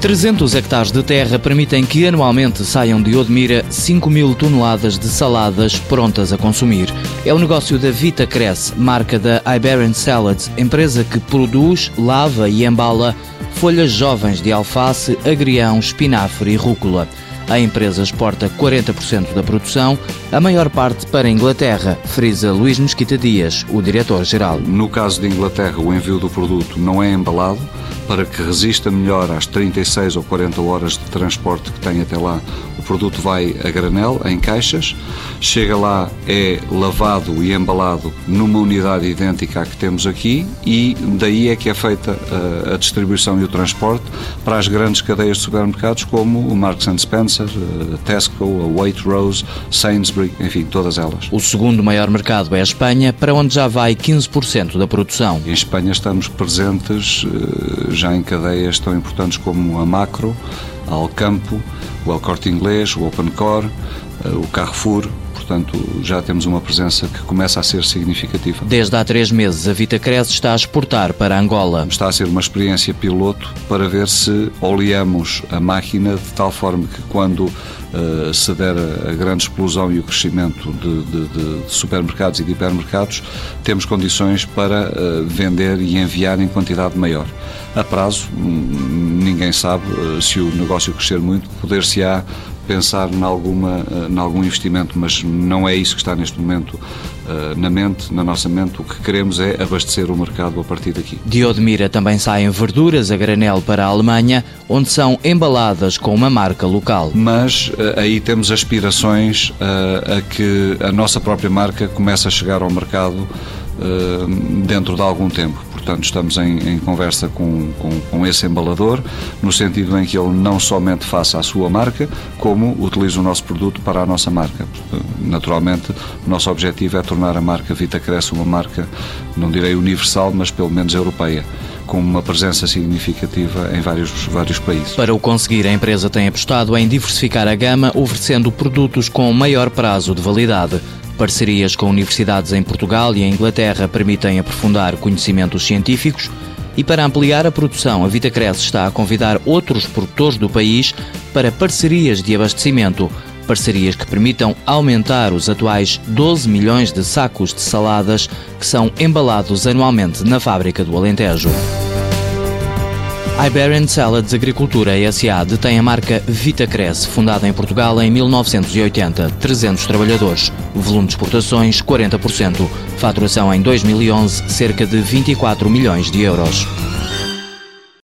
300 hectares de terra permitem que anualmente saiam de Odmira 5 mil toneladas de saladas prontas a consumir. É o negócio da Vita Cresce, marca da Iberian Salads, empresa que produz, lava e embala folhas jovens de alface, agrião, espinafre e rúcula. A empresa exporta 40% da produção, a maior parte para a Inglaterra, frisa Luís Mesquita Dias, o diretor-geral. No caso de Inglaterra, o envio do produto não é embalado para que resista melhor às 36 ou 40 horas de transporte que tem até lá. O produto vai a granel, em caixas, chega lá, é lavado e embalado numa unidade idêntica à que temos aqui e daí é que é feita a, a distribuição e o transporte para as grandes cadeias de supermercados como o Marks Spencer, a Tesco, a Waitrose, Sainsbury, enfim, todas elas. O segundo maior mercado é a Espanha, para onde já vai 15% da produção. Em Espanha estamos presentes eh, já em cadeias tão importantes como a Macro, a Alcampo, o El Corte Inglês, o Open Core, eh, o Carrefour, portanto já temos uma presença que começa a ser significativa. Desde há três meses, a Vita Cresce está a exportar para Angola. Está a ser uma experiência piloto para ver se oleamos a máquina de tal forma que quando uh, se der a, a, grande explosão e o crescimento de, de, de, supermercados e de hipermercados, temos condições para uh, vender e enviar em quantidade maior. A prazo, hum, ninguém sabe uh, se o negócio crescer muito, poder-se-á pensar em, alguma, em algum investimento, mas não é isso que está neste momento uh, na mente, na nossa mente. O que queremos é abastecer o mercado a partir daqui. De Odmira também saem verduras a granel para a Alemanha, onde são embaladas com uma marca local. Mas uh, aí temos aspirações uh, a que a nossa própria marca comece a chegar ao mercado dentro de algum tempo. Portanto, estamos em, em conversa com, com, com, esse embalador, no sentido em que ele não somente faça a sua marca, como utiliza o nosso produto para a nossa marca. Naturalmente, o nosso objetivo é tornar a marca Vita Cresce uma marca, não direi universal, mas pelo menos europeia com uma presença significativa em vários, vários países. Para o conseguir, a empresa tem apostado em diversificar a gama, oferecendo produtos com maior prazo de validade. Parcerias com universidades em Portugal e em Inglaterra permitem aprofundar conhecimentos científicos e para ampliar a produção, a Vitacresce está a convidar outros produtores do país para parcerias de abastecimento. Parcerias que permitam aumentar os atuais 12 milhões de sacos de saladas que são embalados anualmente na fábrica do Alentejo. Iberian Salads Agricultura S.A. detém a marca Vitacres, fundada em Portugal em 1980. 300 trabalhadores. Volume de exportações 40%. Faturação em 2011 cerca de 24 milhões de euros.